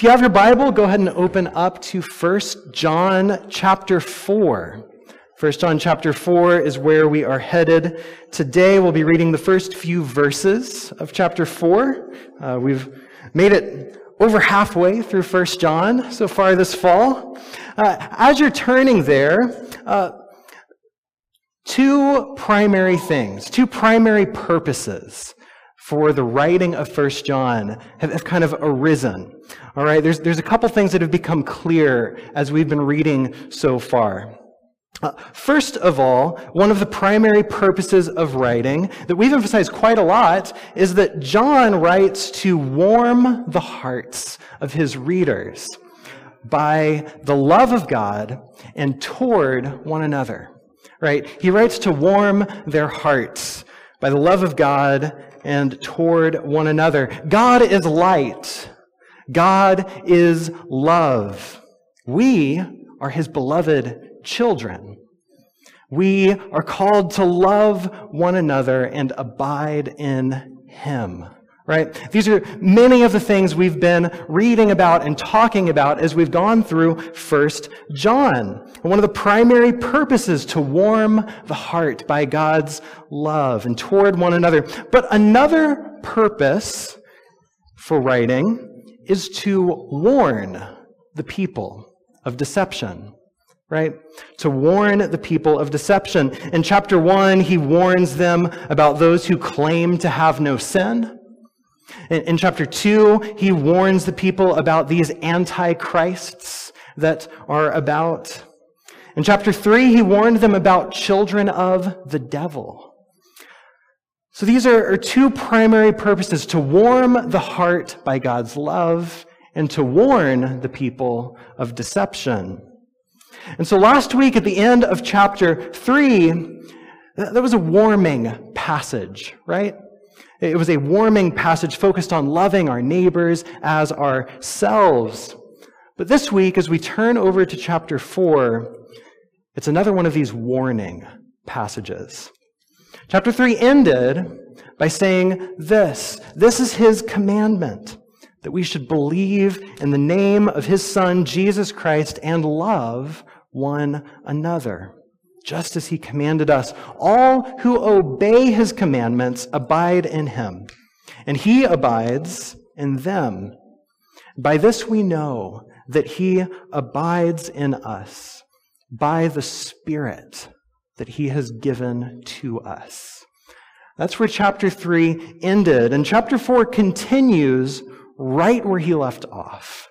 If you have your Bible, go ahead and open up to 1 John chapter 4. 1 John chapter 4 is where we are headed. Today we'll be reading the first few verses of chapter 4. Uh, we've made it over halfway through 1 John so far this fall. Uh, as you're turning there, uh, two primary things, two primary purposes for the writing of First John have, have, kind of arisen. All right, there's, there's a couple things that have become clear as we've been reading so far. Uh, first of all, one of the primary purposes of writing that we've emphasized quite a lot is that John writes to warm the hearts of his readers by the love of God and toward one another. Right? He writes to warm their hearts by the love of God and toward one another. God is light. God is love. We are his beloved children. We are called to love one another and abide in him. Right? These are many of the things we've been reading about and talking about as we've gone through First John. One of the primary purposes to warm the heart by God's love and toward one another. But another purpose for writing is to warn the people of deception right? To warn the people of deception. In chapter 1, he warns them about those who claim to have no sin. In, in chapter 2, he warns the people about these antichrists that are about. In chapter 3, he warned them about children of the devil. So these are, are two primary purposes to warm the heart by God's love and to warn the people of deception. And so last week at the end of chapter 3, there was a warming passage, right? It was a warming passage focused on loving our neighbors as ourselves. But this week, as we turn over to chapter 4, it's another one of these warning passages. Chapter 3 ended by saying this this is his commandment that we should believe in the name of his Son, Jesus Christ, and love one another just as he commanded us. All who obey his commandments abide in him, and he abides in them. By this we know that he abides in us by the Spirit that he has given to us. That's where chapter 3 ended. And chapter 4 continues right where he left off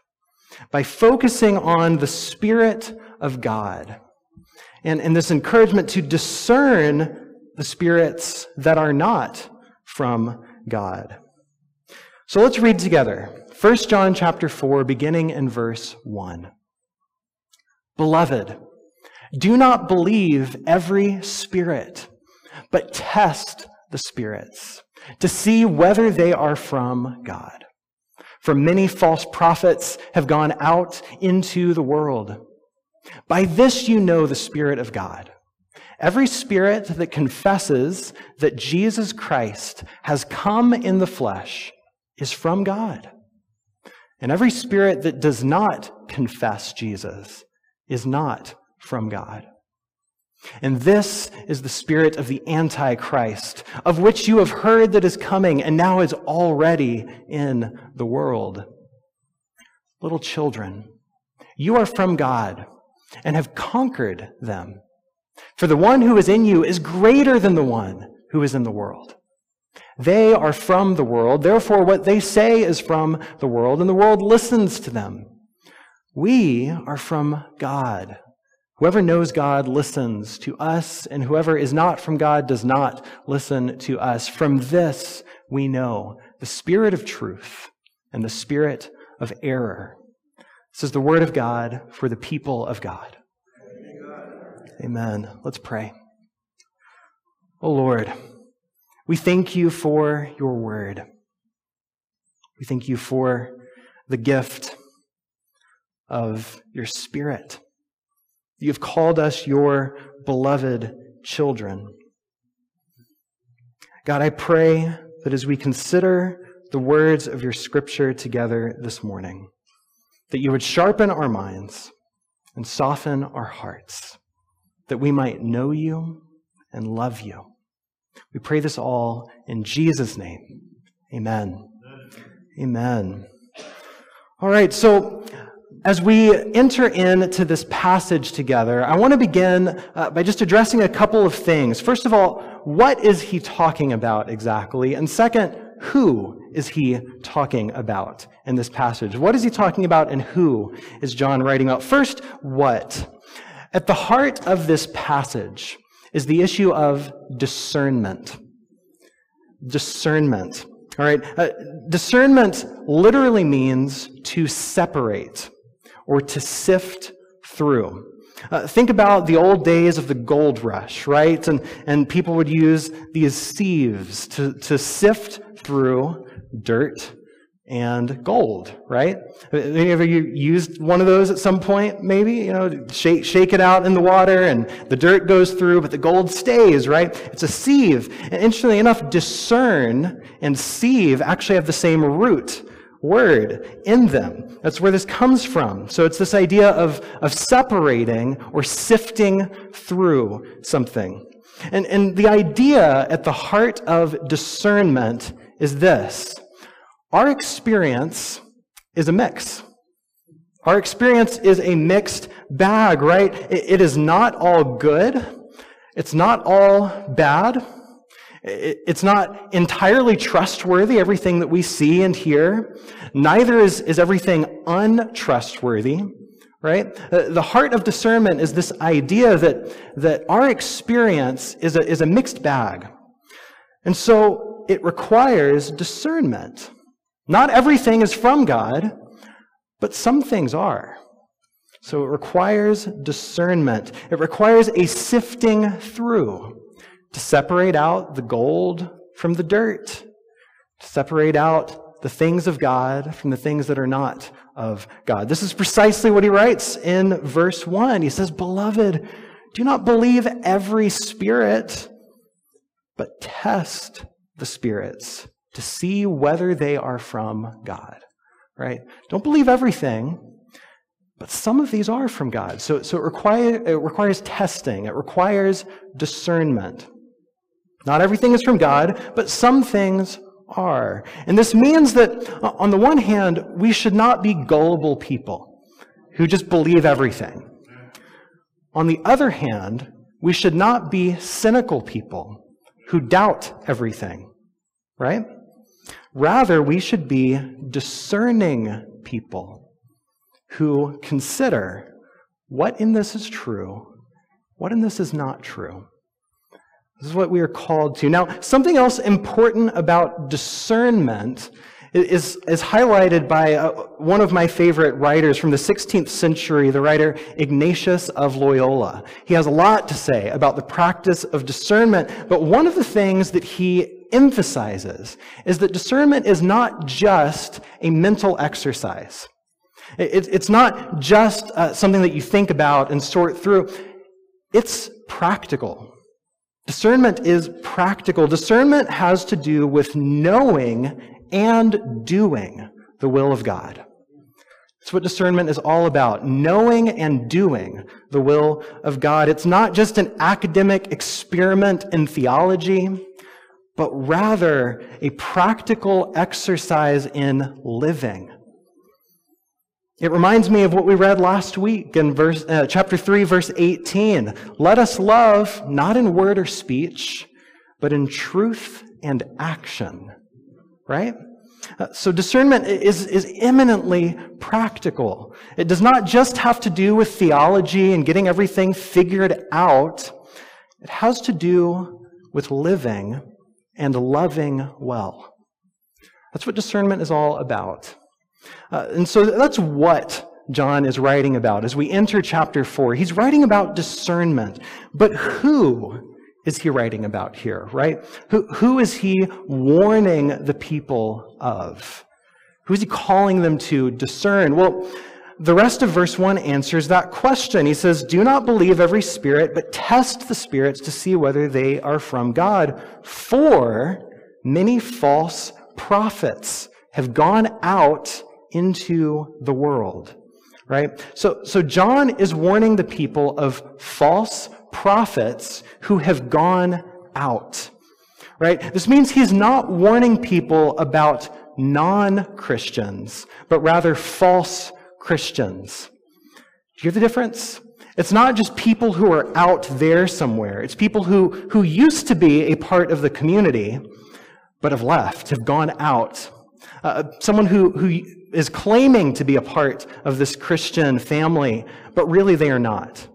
by focusing on the Spirit of God and, and this encouragement to discern the spirits that are not from God. So let's read together. 1 John chapter 4, beginning in verse 1. Beloved, do not believe every spirit, but test the spirits to see whether they are from God. For many false prophets have gone out into the world. By this you know the Spirit of God. Every spirit that confesses that Jesus Christ has come in the flesh is from God. And every spirit that does not confess Jesus is not from God. And this is the spirit of the Antichrist, of which you have heard that is coming and now is already in the world. Little children, you are from God and have conquered them. For the one who is in you is greater than the one who is in the world. They are from the world, therefore, what they say is from the world, and the world listens to them. We are from God. Whoever knows God listens to us, and whoever is not from God does not listen to us. From this we know the spirit of truth and the spirit of error. This is the word of God for the people of God. Amen. Let's pray. Oh Lord, we thank you for your word. We thank you for the gift of your spirit. You have called us your beloved children. God, I pray that as we consider the words of your scripture together this morning, that you would sharpen our minds and soften our hearts, that we might know you and love you. We pray this all in Jesus' name. Amen. Amen. All right, so as we enter into this passage together, I want to begin uh, by just addressing a couple of things. First of all, what is he talking about exactly? And second, who is he talking about in this passage? What is he talking about and who is John writing about? First, what? At the heart of this passage is the issue of discernment. Discernment. All right. Uh, discernment literally means to separate or to sift through. Uh, think about the old days of the gold rush, right? And, and people would use these sieves to, to sift through dirt and gold, right? Any of you used one of those at some point, maybe? You know, shake, shake it out in the water and the dirt goes through, but the gold stays, right? It's a sieve. And interestingly enough, discern and sieve actually have the same root word in them. That's where this comes from. So it's this idea of, of separating or sifting through something. And, and the idea at the heart of discernment is this our experience is a mix. Our experience is a mixed bag, right? it, it is not all good. It's not all bad. It's not entirely trustworthy, everything that we see and hear. Neither is, is everything untrustworthy, right? The heart of discernment is this idea that, that our experience is a, is a mixed bag. And so it requires discernment. Not everything is from God, but some things are. So it requires discernment. It requires a sifting through to separate out the gold from the dirt, to separate out the things of God from the things that are not of God. This is precisely what he writes in verse 1. He says, Beloved, do not believe every spirit, but test the spirits to see whether they are from God. Right? Don't believe everything, but some of these are from God. So, so it, require, it requires testing, it requires discernment. Not everything is from God, but some things are. And this means that, on the one hand, we should not be gullible people who just believe everything. On the other hand, we should not be cynical people who doubt everything, right? Rather, we should be discerning people who consider what in this is true, what in this is not true. This is what we are called to. Now, something else important about discernment is, is highlighted by uh, one of my favorite writers from the 16th century, the writer Ignatius of Loyola. He has a lot to say about the practice of discernment, but one of the things that he emphasizes is that discernment is not just a mental exercise. It, it's not just uh, something that you think about and sort through. It's practical. Discernment is practical. Discernment has to do with knowing and doing the will of God. That's what discernment is all about knowing and doing the will of God. It's not just an academic experiment in theology, but rather a practical exercise in living. It reminds me of what we read last week in verse, uh, chapter 3, verse 18. Let us love not in word or speech, but in truth and action. Right? Uh, so discernment is, is eminently practical. It does not just have to do with theology and getting everything figured out. It has to do with living and loving well. That's what discernment is all about. Uh, and so that's what John is writing about as we enter chapter 4. He's writing about discernment. But who is he writing about here, right? Who, who is he warning the people of? Who is he calling them to discern? Well, the rest of verse 1 answers that question. He says, Do not believe every spirit, but test the spirits to see whether they are from God. For many false prophets have gone out into the world. Right? So, so John is warning the people of false prophets who have gone out. Right? This means he's not warning people about non-Christians, but rather false Christians. Do you hear the difference? It's not just people who are out there somewhere. It's people who, who used to be a part of the community, but have left, have gone out. Uh, someone who, who is claiming to be a part of this Christian family, but really they are not.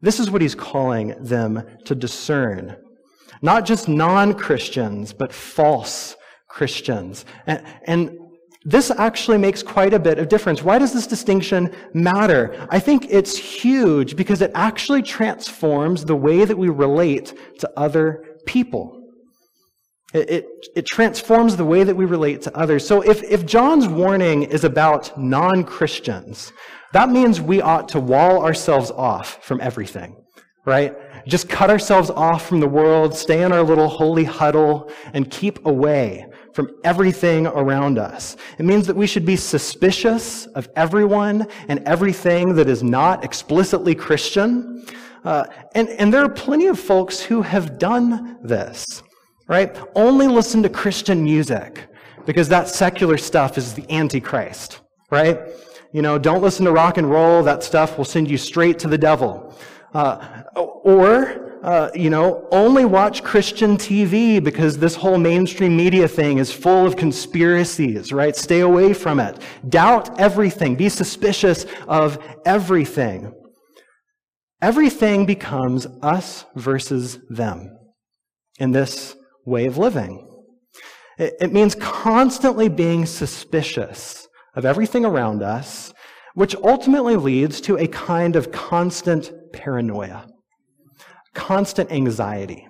This is what he's calling them to discern. Not just non Christians, but false Christians. And, and this actually makes quite a bit of difference. Why does this distinction matter? I think it's huge because it actually transforms the way that we relate to other people. It, it, it, transforms the way that we relate to others. So if, if John's warning is about non Christians, that means we ought to wall ourselves off from everything, right? Just cut ourselves off from the world, stay in our little holy huddle, and keep away from everything around us. It means that we should be suspicious of everyone and everything that is not explicitly Christian. Uh, and, and there are plenty of folks who have done this, right? Only listen to Christian music because that secular stuff is the Antichrist, right? You know, don't listen to rock and roll. That stuff will send you straight to the devil. Uh, or uh, you know, only watch Christian TV because this whole mainstream media thing is full of conspiracies, right? Stay away from it. Doubt everything. Be suspicious of everything. Everything becomes us versus them in this way of living. It, it means constantly being suspicious of everything around us, which ultimately leads to a kind of constant paranoia constant anxiety,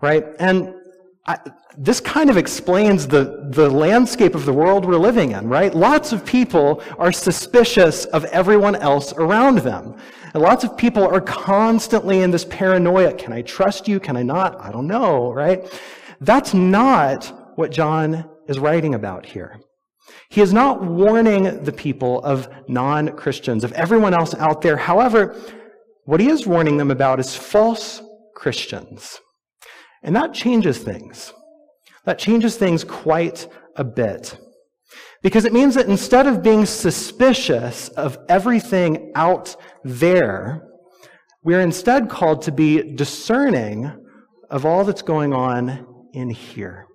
right? And I, this kind of explains the, the landscape of the world we're living in, right? Lots of people are suspicious of everyone else around them. And lots of people are constantly in this paranoia. Can I trust you? Can I not? I don't know, right? That's not what John is writing about here. He is not warning the people of non Christians, of everyone else out there. However, what he is warning them about is false Christians. And that changes things. That changes things quite a bit. Because it means that instead of being suspicious of everything out there, we're instead called to be discerning of all that's going on in here.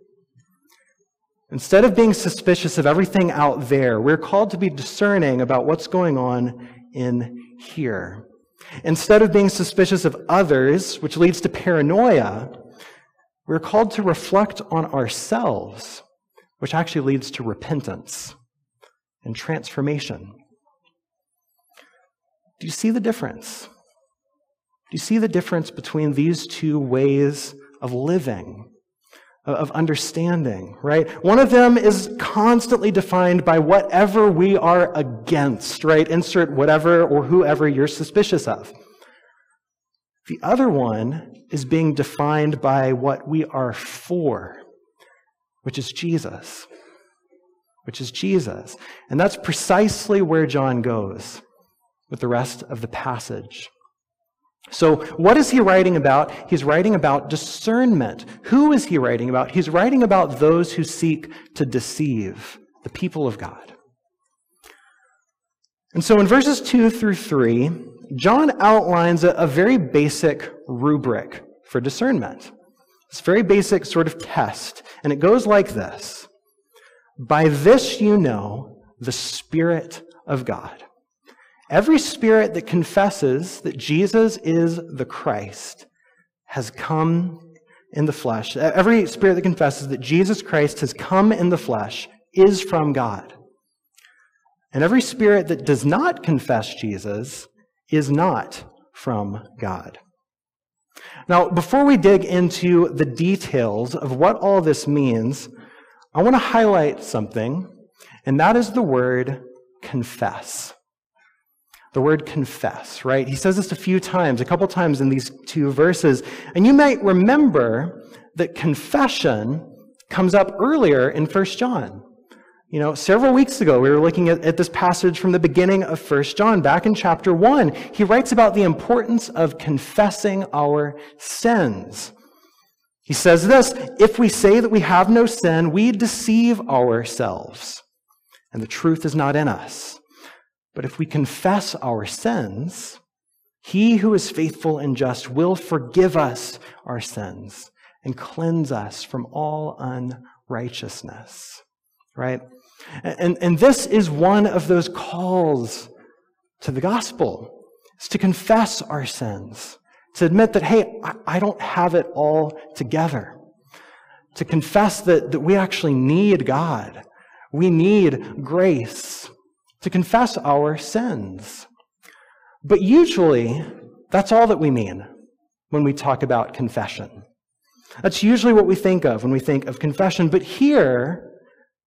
Instead of being suspicious of everything out there, we're called to be discerning about what's going on in here. Instead of being suspicious of others, which leads to paranoia, we're called to reflect on ourselves, which actually leads to repentance and transformation. Do you see the difference? Do you see the difference between these two ways of living? Of understanding, right? One of them is constantly defined by whatever we are against, right? Insert whatever or whoever you're suspicious of. The other one is being defined by what we are for, which is Jesus. Which is Jesus. And that's precisely where John goes with the rest of the passage. So, what is he writing about? He's writing about discernment. Who is he writing about? He's writing about those who seek to deceive the people of God. And so, in verses 2 through 3, John outlines a, a very basic rubric for discernment. This very basic sort of test. And it goes like this By this you know the Spirit of God. Every spirit that confesses that Jesus is the Christ has come in the flesh. Every spirit that confesses that Jesus Christ has come in the flesh is from God. And every spirit that does not confess Jesus is not from God. Now, before we dig into the details of what all this means, I want to highlight something, and that is the word confess the word confess, right? He says this a few times, a couple times in these two verses. And you might remember that confession comes up earlier in 1 John. You know, several weeks ago, we were looking at, at, this passage from the beginning of 1 John, back in chapter 1. He writes about the importance of confessing our sins. He says this If we say that we have no sin, we deceive ourselves, and the truth is not in us. But if we confess our sins, he who is faithful and just will forgive us our sins and cleanse us from all unrighteousness. Right? And, and this is one of those calls to the gospel. It's to confess our sins, to admit that, hey, I, I don't have it all together. To confess that, that we actually need God. We need grace. To confess our sins. But usually, that's all that we mean when we talk about confession. That's usually what we think of when we think of confession. But here,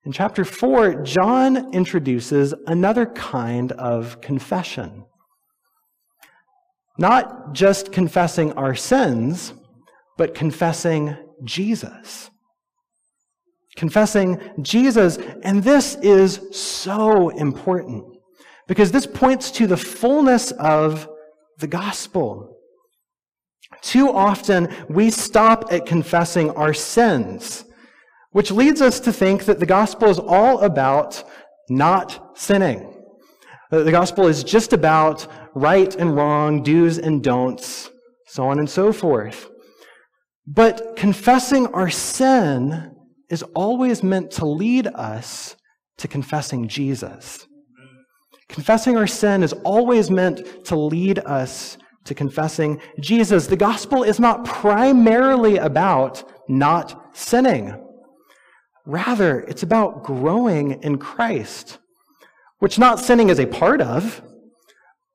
in chapter 4, John introduces another kind of confession. Not just confessing our sins, but confessing Jesus. Confessing Jesus. And this is so important because this points to the fullness of the gospel. Too often, we stop at confessing our sins which leads us to think that the gospel is all about not sinning. The gospel is just about right and wrong, do's and don'ts, so on and so forth. But confessing our sin is always meant to lead us to confessing Jesus. Confessing our sin is always meant to lead us to confessing Jesus. The gospel is not primarily about not sinning. Rather, it's about growing in Christ, which not sinning is a part of,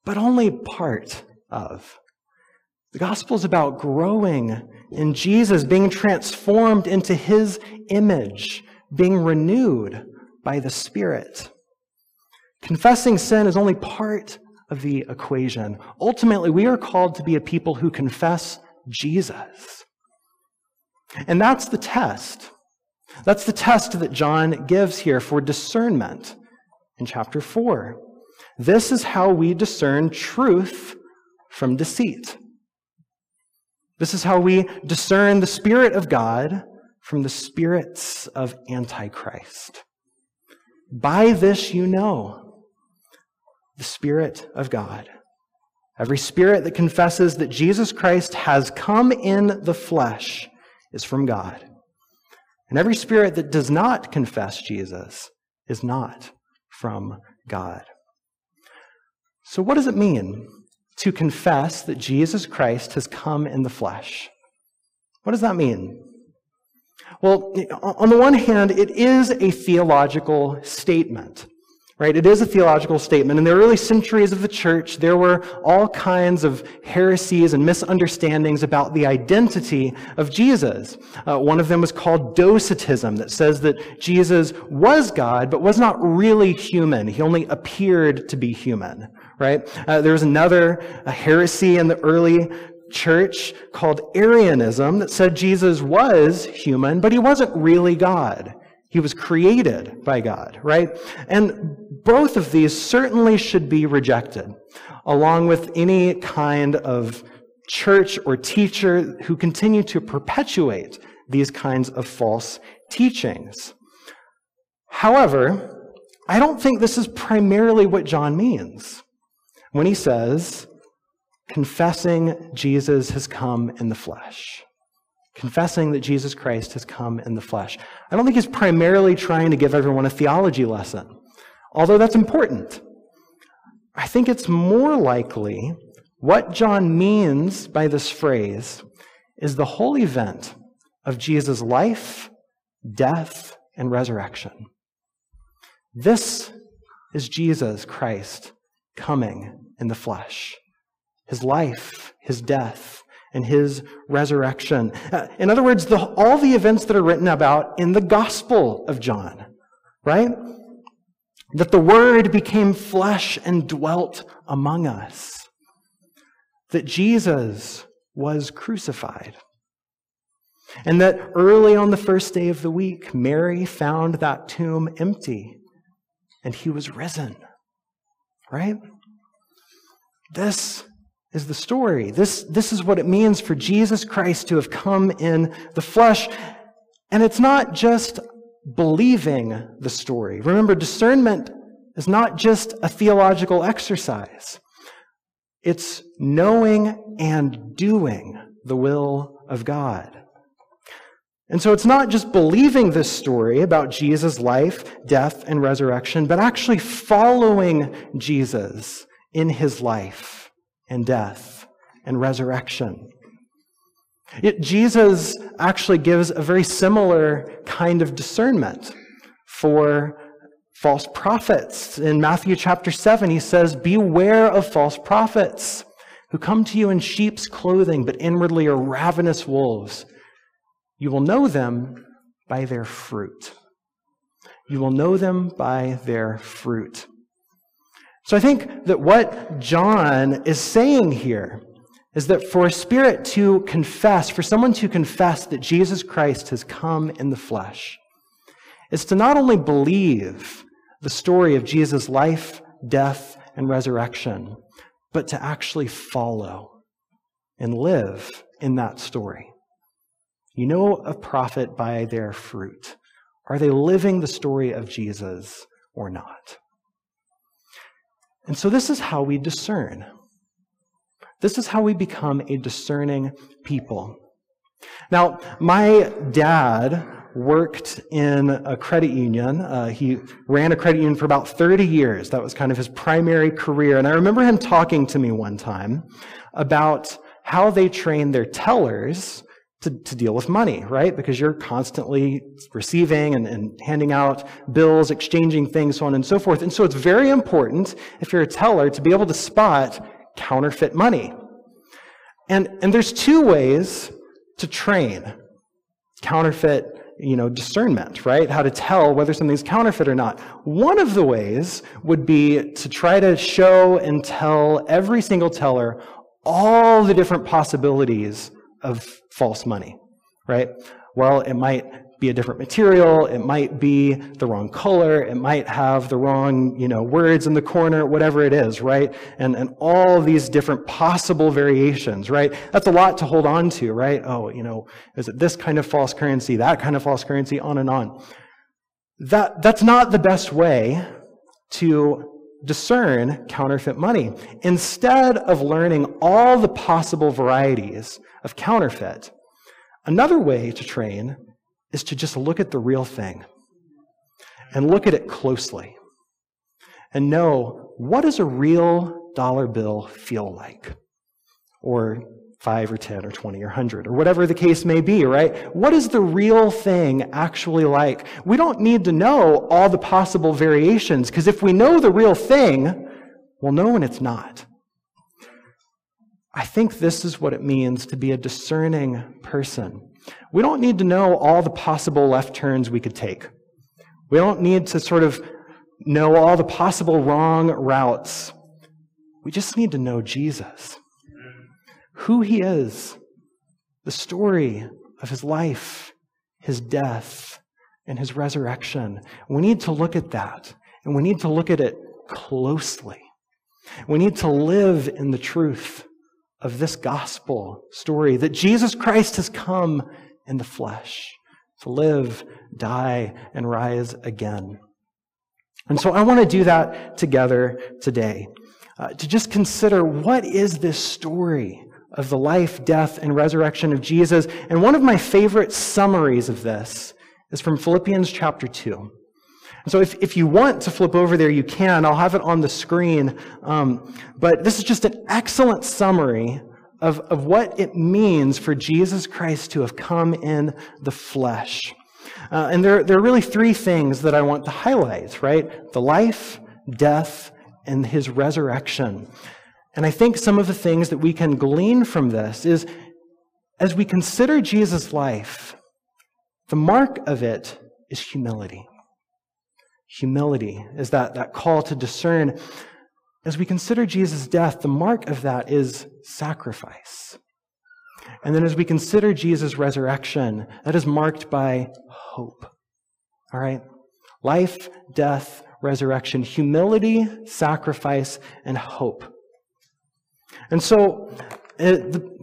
but only part of. The gospel is about growing in Jesus, being transformed into his image, being renewed by the Spirit. Confessing sin is only part of the equation. Ultimately, we are called to be a people who confess Jesus. And that's the test. That's the test that John gives here for discernment in chapter 4. This is how we discern truth from deceit. This is how we discern the Spirit of God from the spirits of Antichrist. By this you know the Spirit of God. Every spirit that confesses that Jesus Christ has come in the flesh is from God. And every spirit that does not confess Jesus is not from God. So, what does it mean to confess that Jesus Christ has come in the flesh? What does that mean? Well, on the one hand, it is a theological statement right? It is a theological statement. In the early centuries of the church, there were all kinds of heresies and misunderstandings about the identity of Jesus. Uh, one of them was called Docetism, that says that Jesus was God, but was not really human. He only appeared to be human, right? Uh, there was another heresy in the early church called Arianism that said Jesus was human, but he wasn't really God. He was created by God, right? And both of these certainly should be rejected, along with any kind of church or teacher who continue to perpetuate these kinds of false teachings. However, I don't think this is primarily what John means when he says, confessing Jesus has come in the flesh confessing that Jesus Christ has come in the flesh. I don't think he's primarily trying to give everyone a theology lesson, although that's important. I think it's more likely what John means by this phrase is the whole event of Jesus' life, death, and resurrection. This is Jesus Christ coming in the flesh. His life, his death, and his resurrection. Uh, in other words, the, all the events that are written about in the Gospel of John, right? That the Word became flesh and dwelt among us. That Jesus was crucified. And that early on the first day of the week, Mary found that tomb empty. and he was risen. Right? This is the story. This, this is what it means for Jesus Christ to have come in the flesh. And it's not just believing the story. Remember, discernment is not just a theological exercise. It's knowing and doing the will of God. And so it's not just believing this story about Jesus' life, death, and resurrection, but actually following Jesus in his life and death and resurrection. It, Jesus actually gives a very similar kind of discernment for false prophets. In Matthew chapter 7, he says, Beware of false prophets who come to you in sheep's clothing, but inwardly are ravenous wolves. You will know them by their fruit. You will know them by their fruit. So I think that what John is saying here is that for a spirit to confess, for someone to confess that Jesus Christ has come in the flesh, is to not only believe the story of Jesus' life, death, and resurrection, but to actually follow and live in that story. You know a prophet by their fruit. Are they living the story of Jesus or not? And so this is how we discern. This is how we become a discerning people. Now, my dad worked in a credit union. Uh, he ran a credit union for about 30 years. That was kind of his primary career. And I remember him talking to me one time about how they train their tellers to, to deal with money, right? Because you're constantly receiving and, and handing out bills, exchanging things, so on and so forth. And so it's very important, if you're a teller, to be able to spot counterfeit money. And, and there's two ways to train counterfeit you know, discernment, right? How to tell whether something's counterfeit or not. One of the ways would be to try to show and tell every single teller all the different possibilities of false money, right? Well, it might be a different material, it might be the wrong color, it might have the wrong, you know, words in the corner, whatever it is, right? And, and all these different possible variations, right? That's a lot to hold on to, right? Oh, you know, is it this kind of false currency, that kind of false currency, on and on. That, that's not the best way to discern counterfeit money. Instead of learning all the possible varieties of counterfeit, another way to train is to just look at the real thing and look at it closely and know what does a real dollar bill feel like? Or five or 10 or 20 or 100 or whatever the case may be, right? What is the real thing actually like? We don't need to know all the possible variations because if we know the real thing, we'll know when it's not. I think this is what it means to be a discerning person. We don't need to know all the possible left turns we could take. We don't need to sort of know all the possible wrong routes. We just need to know Jesus, who he is, the story of his life, his death, and his resurrection. We need to look at that, and we need to look at it closely. We need to live in the truth of this gospel story that Jesus Christ has come in the flesh to live, die, and rise again. And so I want to do that together today. Uh, to just consider what is this story of the life, death, and resurrection of Jesus. And one of my favorite summaries of this is from Philippians chapter 2. So if, if you want to flip over there, you can. I'll have it on the screen. Um, but this is just an excellent summary of, of what it means for Jesus Christ to have come in the flesh. Uh, and there, there are really three things that I want to highlight, right? The life, death, and his resurrection. And I think some of the things that we can glean from this is as we consider Jesus' life, the mark of it is humility. Humility is that, that call to discern. As we consider Jesus' death, the mark of that is sacrifice. And then as we consider Jesus' resurrection, that is marked by hope. All right? Life, death, resurrection humility, sacrifice, and hope. And so,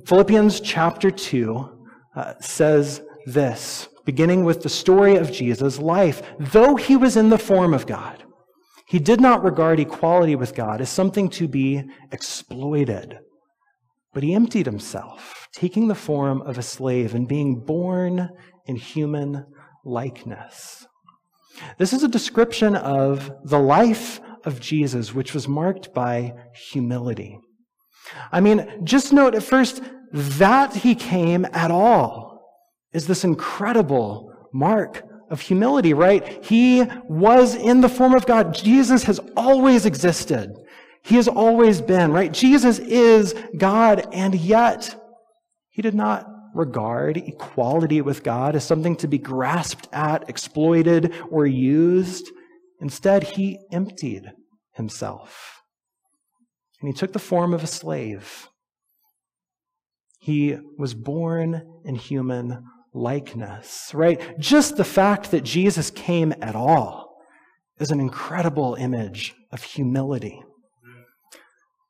Philippians chapter 2 uh, says this, beginning with the story of Jesus' life. Though he was in the form of God, he did not regard equality with God as something to be exploited, but he emptied himself, taking the form of a slave and being born in human likeness. This is a description of the life of Jesus, which was marked by humility. I mean, just note at first that he came at all is this incredible mark of humility, right? He was in the form of God. Jesus has always existed. He has always been, right? Jesus is God, and yet he did not regard equality with God as something to be grasped at, exploited, or used. Instead, he emptied himself. And he took the form of a slave. He was born in human likeness, right? Just the fact that Jesus came at all is an incredible image of humility.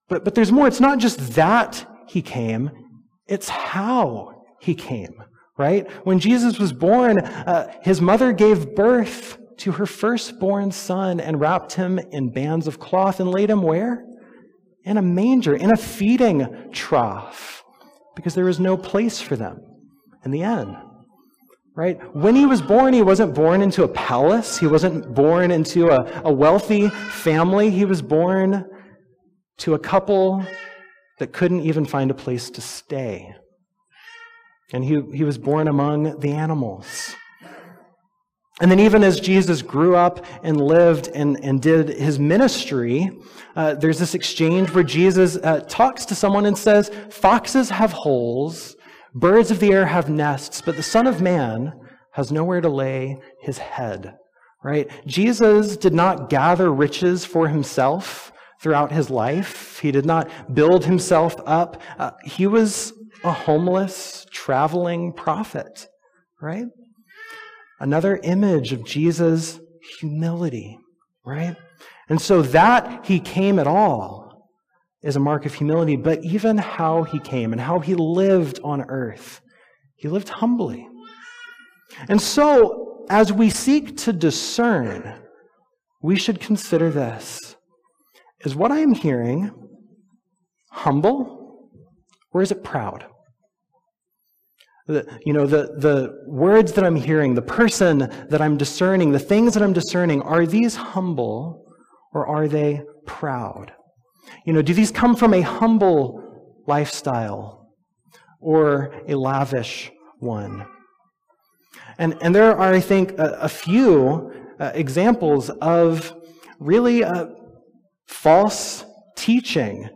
But, but there's more. It's not just that he came, it's how he came, right? When Jesus was born, uh, his mother gave birth to her firstborn son and wrapped him in bands of cloth and laid him where? In a manger, in a feeding trough, because there was no place for them in the inn right? When he was born, he wasn't born into a palace. He wasn't born into a, a wealthy family. He was born to a couple that couldn't even find a place to stay. And he, he was born among the animals. And then, even as Jesus grew up and lived and, and did his ministry, uh, there's this exchange where Jesus uh, talks to someone and says, Foxes have holes, Birds of the air have nests, but the Son of Man has nowhere to lay his head. Right? Jesus did not gather riches for himself throughout his life. He did not build himself up. Uh, he was a homeless, traveling prophet, right? Another image of Jesus' humility, right? And so that he came at all is a mark of humility, but even how he came and how he lived on earth, he lived humbly. And so, as we seek to discern, we should consider this is what I am hearing humble or is it proud? The, you know, the, the words that I'm hearing, the person that I'm discerning, the things that I'm discerning, are these humble or are they proud? You know, do these come from a humble lifestyle or a lavish one? And, and there are, I think, a, a few uh, examples of really uh, false teaching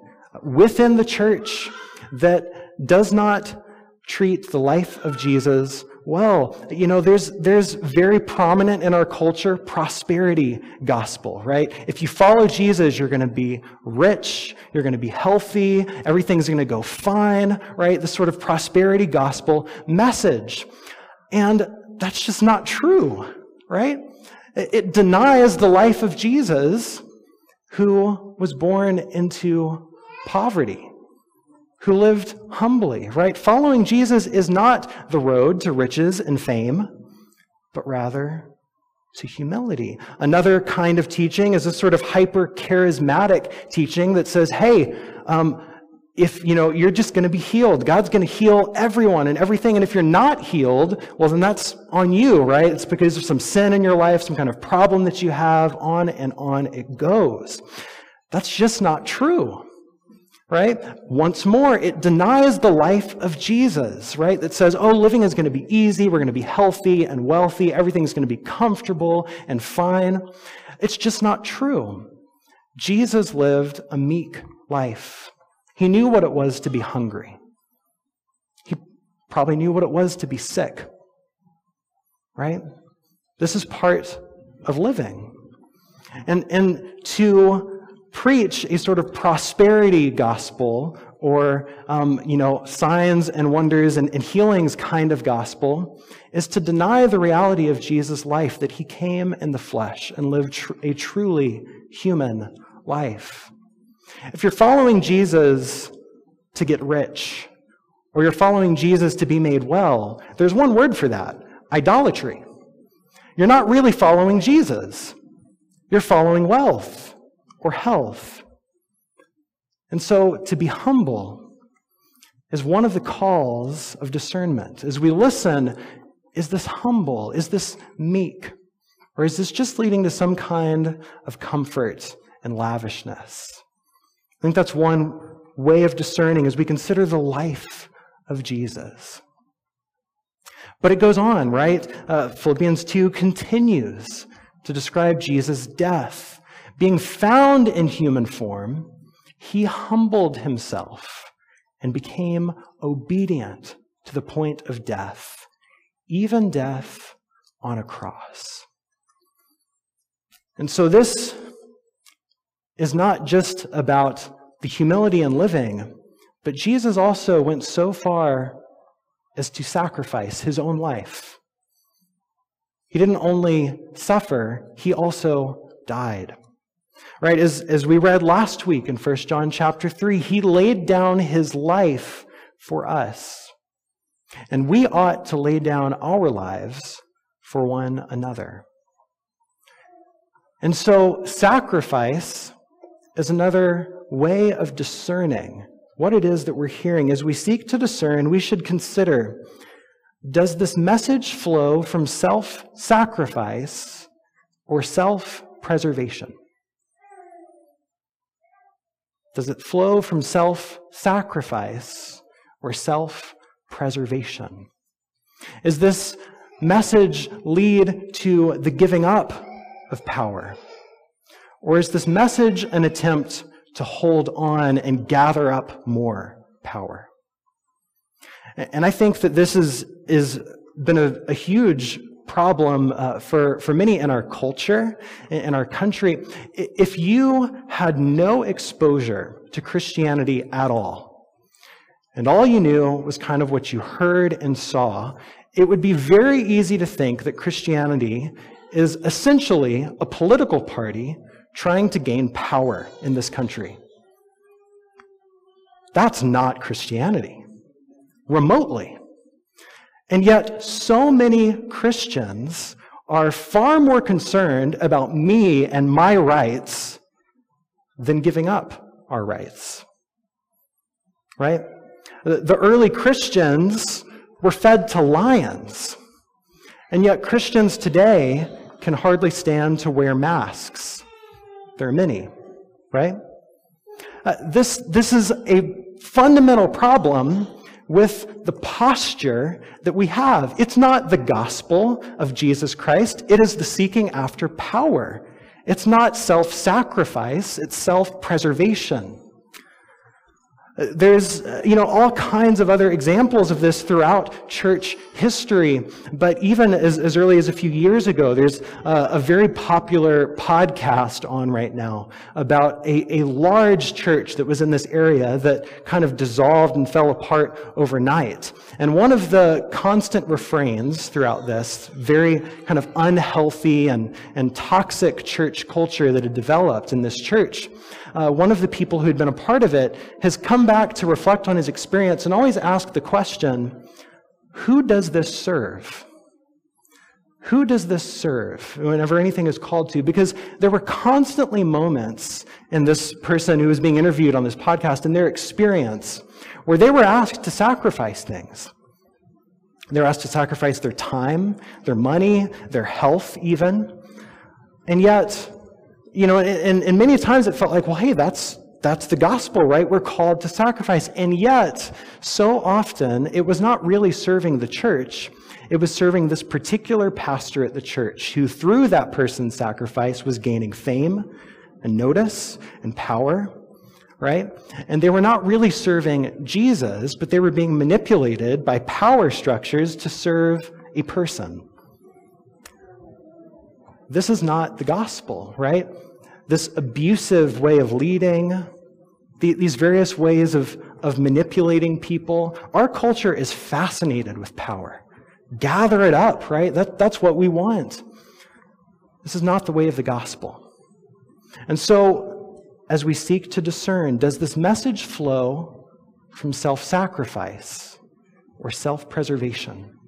within the church that does not treat the life of Jesus well. You know, there's, there's very prominent in our culture prosperity gospel, right? If you follow Jesus, you're going to be rich, you're going to be healthy, everything's going to go fine, right? The sort of prosperity gospel message. And that's just not true, right? It denies the life of Jesus who was born into poverty who lived humbly, right? Following Jesus is not the road to riches and fame, but rather to humility. Another kind of teaching is a sort of hyper charismatic teaching that says, hey, um, if you know you're just going to be healed god's going to heal everyone and everything and if you're not healed well then that's on you right it's because of some sin in your life some kind of problem that you have on and on it goes that's just not true right? Once more, it denies the life of Jesus, right? That says, oh, living is going to be easy, we're going to be healthy and wealthy, everything's going to be comfortable and fine. It's just not true. Jesus lived a meek life. He knew what it was to be hungry. He probably knew what it was to be sick, right? This is part of living. And, and to preach a sort of prosperity gospel or um, you know signs and wonders and, and healings kind of gospel is to deny the reality of jesus life that he came in the flesh and lived tr- a truly human life. If you're following jesus to get rich or you're following jesus to be made well there's one word for that idolatry. You're not really following jesus. You're following wealth or health and so to be humble is one of the calls of discernment. As we listen, is this humble? Is this meek? Or is this just leading to some kind of comfort and lavishness? I think that's one way of discerning as we consider the life of Jesus. But it goes on, right? Uh, Philippians 2 continues to describe Jesus' death. Being found in human form, he humbled himself and became obedient to the point of death, even death on a cross. And so this is not just about the humility in living, but Jesus also went so far as to sacrifice his own life. He didn't only suffer, he also died. Right, as, as we read last week in 1 John chapter 3, he laid down his life for us. And we ought to lay down our lives for one another. And so, sacrifice is another way of discerning what it is that we're hearing. As we seek to discern, we should consider does this message flow from self sacrifice or self preservation? Does it flow from self sacrifice or self preservation? Is this message lead to the giving up of power? Or is this message an attempt to hold on and gather up more power? And I think that this is, is been a, a huge problem uh, for, for many in our culture, in our country. If you had no exposure to Christianity at all, and all you knew was kind of what you heard and saw, it would be very easy to think that Christianity is essentially a political party trying to gain power in this country. That's not Christianity, remotely. And yet, so many Christians are far more concerned about me and my rights than giving up our rights. Right? The early Christians were fed to lions. And yet, Christians today can hardly stand to wear masks. There are many, right? Uh, this, this is a fundamental problem with the posture that we have. It's not the gospel of Jesus Christ, it is the seeking after power. It's not self sacrifice, it's self preservation. There's, uh, you know, all kinds of other examples of this throughout church history. But even as, as early as a few years ago, there's a, a very popular podcast on right now about a, a large church that was in this area that kind of dissolved and fell apart overnight. And one of the constant refrains throughout this very kind of unhealthy and, and toxic church culture that had developed in this church uh, one of the people who had been a part of it, has come back to reflect on his experience and always ask the question who does this serve? Who does this serve whenever anything is called to? Because there were constantly moments in this person who was being interviewed on this podcast in their experience where they were asked to sacrifice things. They were asked to sacrifice their time, their money, their health, even. And yet, you know, and, and many times it felt like, well, hey, that's, that's the gospel, right? We're called to sacrifice. And yet, so often, it was not really serving the church. It was serving this particular pastor at the church who, through that person's sacrifice, was gaining fame and notice and power, right? And they were not really serving Jesus, but they were being manipulated by power structures to serve a person. This is not the gospel, right? This abusive way of leading, the, these various ways of, of manipulating people. Our culture is fascinated with power. Gather it up, right? That, that's what we want. This is not the way of the gospel. And so, as we seek to discern, does this message flow from self sacrifice or self preservation?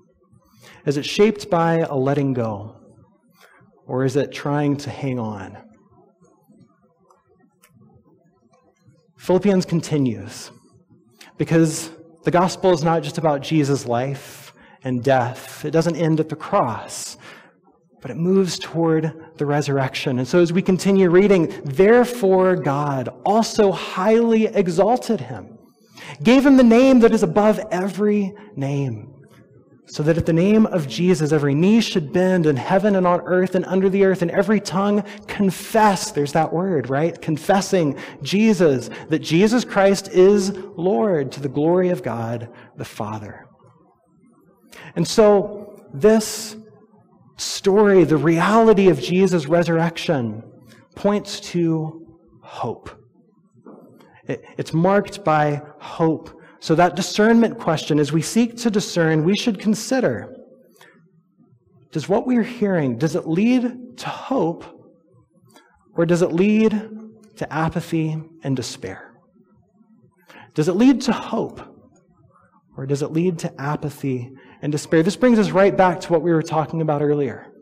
Is it shaped by a letting go? Or is it trying to hang on? Philippians continues because the gospel is not just about Jesus' life and death, it doesn't end at the cross but it moves toward the resurrection. And so as we continue reading, therefore God also highly exalted him, gave him the name that is above every name, so that at the name of Jesus every knee should bend in heaven and on earth and under the earth, and every tongue confess. There's that word, right? Confessing Jesus, that Jesus Christ is Lord to the glory of God the Father. And so this story, the reality of Jesus' resurrection, points to hope. It's marked by hope. So, that discernment question, as we seek to discern, we should consider does what we're hearing, does it lead to hope or does it lead to apathy and despair? Does it lead to hope or does it lead to apathy and despair. This brings us right back to what we were talking about earlier.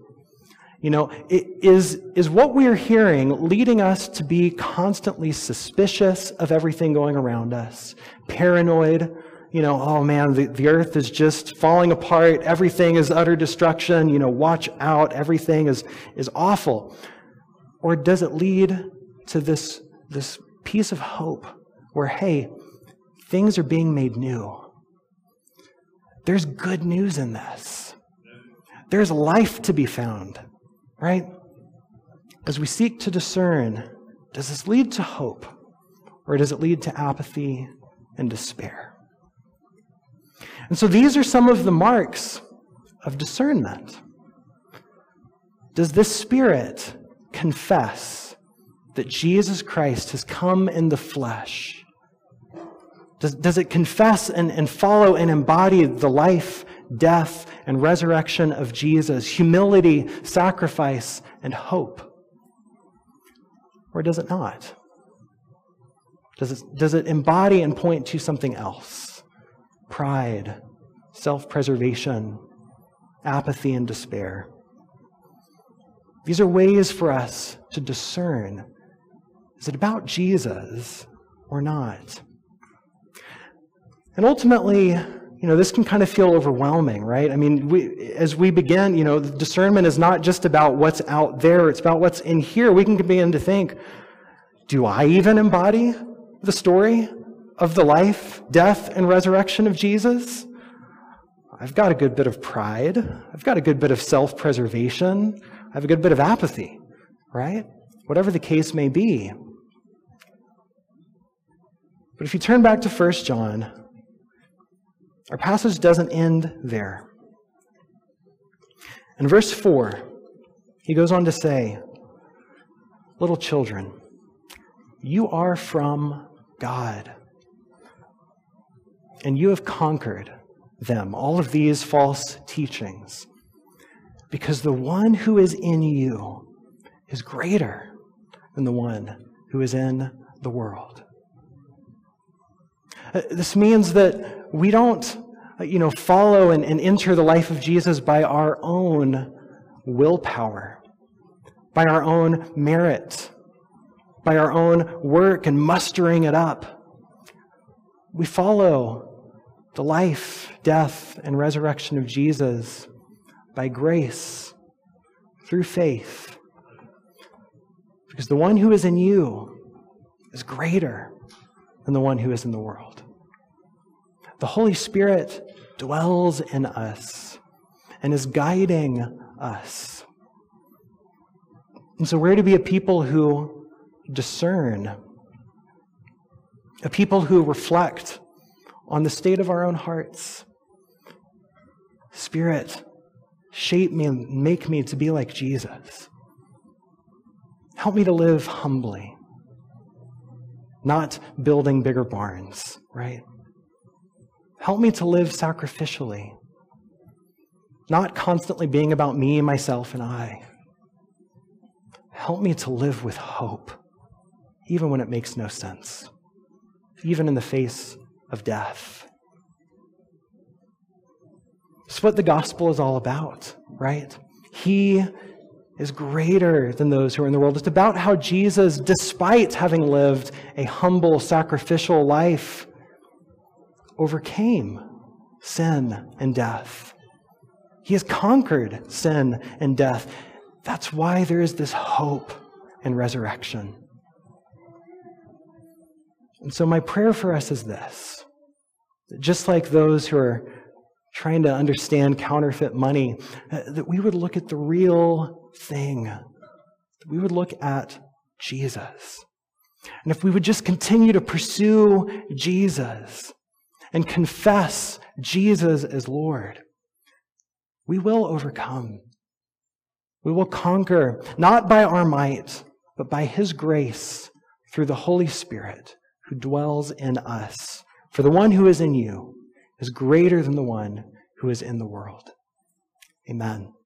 You know, is, is what we are hearing leading us to be constantly suspicious of everything going around us, paranoid, you know, oh man, the, the earth is just falling apart, everything is utter destruction, you know, watch out, everything is, is awful. Or does it lead to this, this piece of hope where, hey, things are being made new? There's good news in this. There's life to be found, right? As we seek to discern, does this lead to hope or does it lead to apathy and despair? And so these are some of the marks of discernment. Does this spirit confess that Jesus Christ has come in the flesh does, does it confess and, and follow and embody the life, death, and resurrection of Jesus, humility, sacrifice, and hope? Or does it not? Does it, does it embody and point to something else? Pride, self preservation, apathy, and despair. These are ways for us to discern is it about Jesus or not? And ultimately, you know, this can kind of feel overwhelming, right? I mean, we, as we begin, you know, discernment is not just about what's out there, it's about what's in here. We can begin to think, do I even embody the story of the life, death, and resurrection of Jesus? I've got a good bit of pride. I've got a good bit of self preservation. I have a good bit of apathy, right? Whatever the case may be. But if you turn back to 1 John, our passage doesn't end there. In verse 4, he goes on to say, Little children, you are from God, and you have conquered them, all of these false teachings, because the one who is in you is greater than the one who is in the world. This means that we don't, you know, follow and, and enter the life of Jesus by our own willpower, by our own merit, by our own work and mustering it up. We follow the life, death, and resurrection of Jesus by grace, through faith. Because the one who is in you is greater than the one who is in the world. The Holy Spirit dwells in us and is guiding us. And so we're to be a people who discern, a people who reflect on the state of our own hearts. Spirit, shape me and make me to be like Jesus. Help me to live humbly. not building bigger barns, right? Help me to live sacrificially, not constantly being about me, myself, and I. Help me to live with hope, even when it makes no sense, even in the face of death. It's what the gospel is all about, right? He is greater than those who are in the world. It's about how Jesus, despite having lived a humble, sacrificial life, overcame sin and death. He has conquered sin and death. That's why there is this hope and resurrection. And so, my prayer for us is this that just like those who are trying to understand counterfeit money, uh, that we would look at the real thing, that we would look at Jesus. And if we would just continue to pursue Jesus and confess Jesus as Lord, we will overcome. We will conquer, not by our might, but by His grace through the Holy Spirit who dwells in us. For the one who is in you is greater than the one who is in the world. Amen.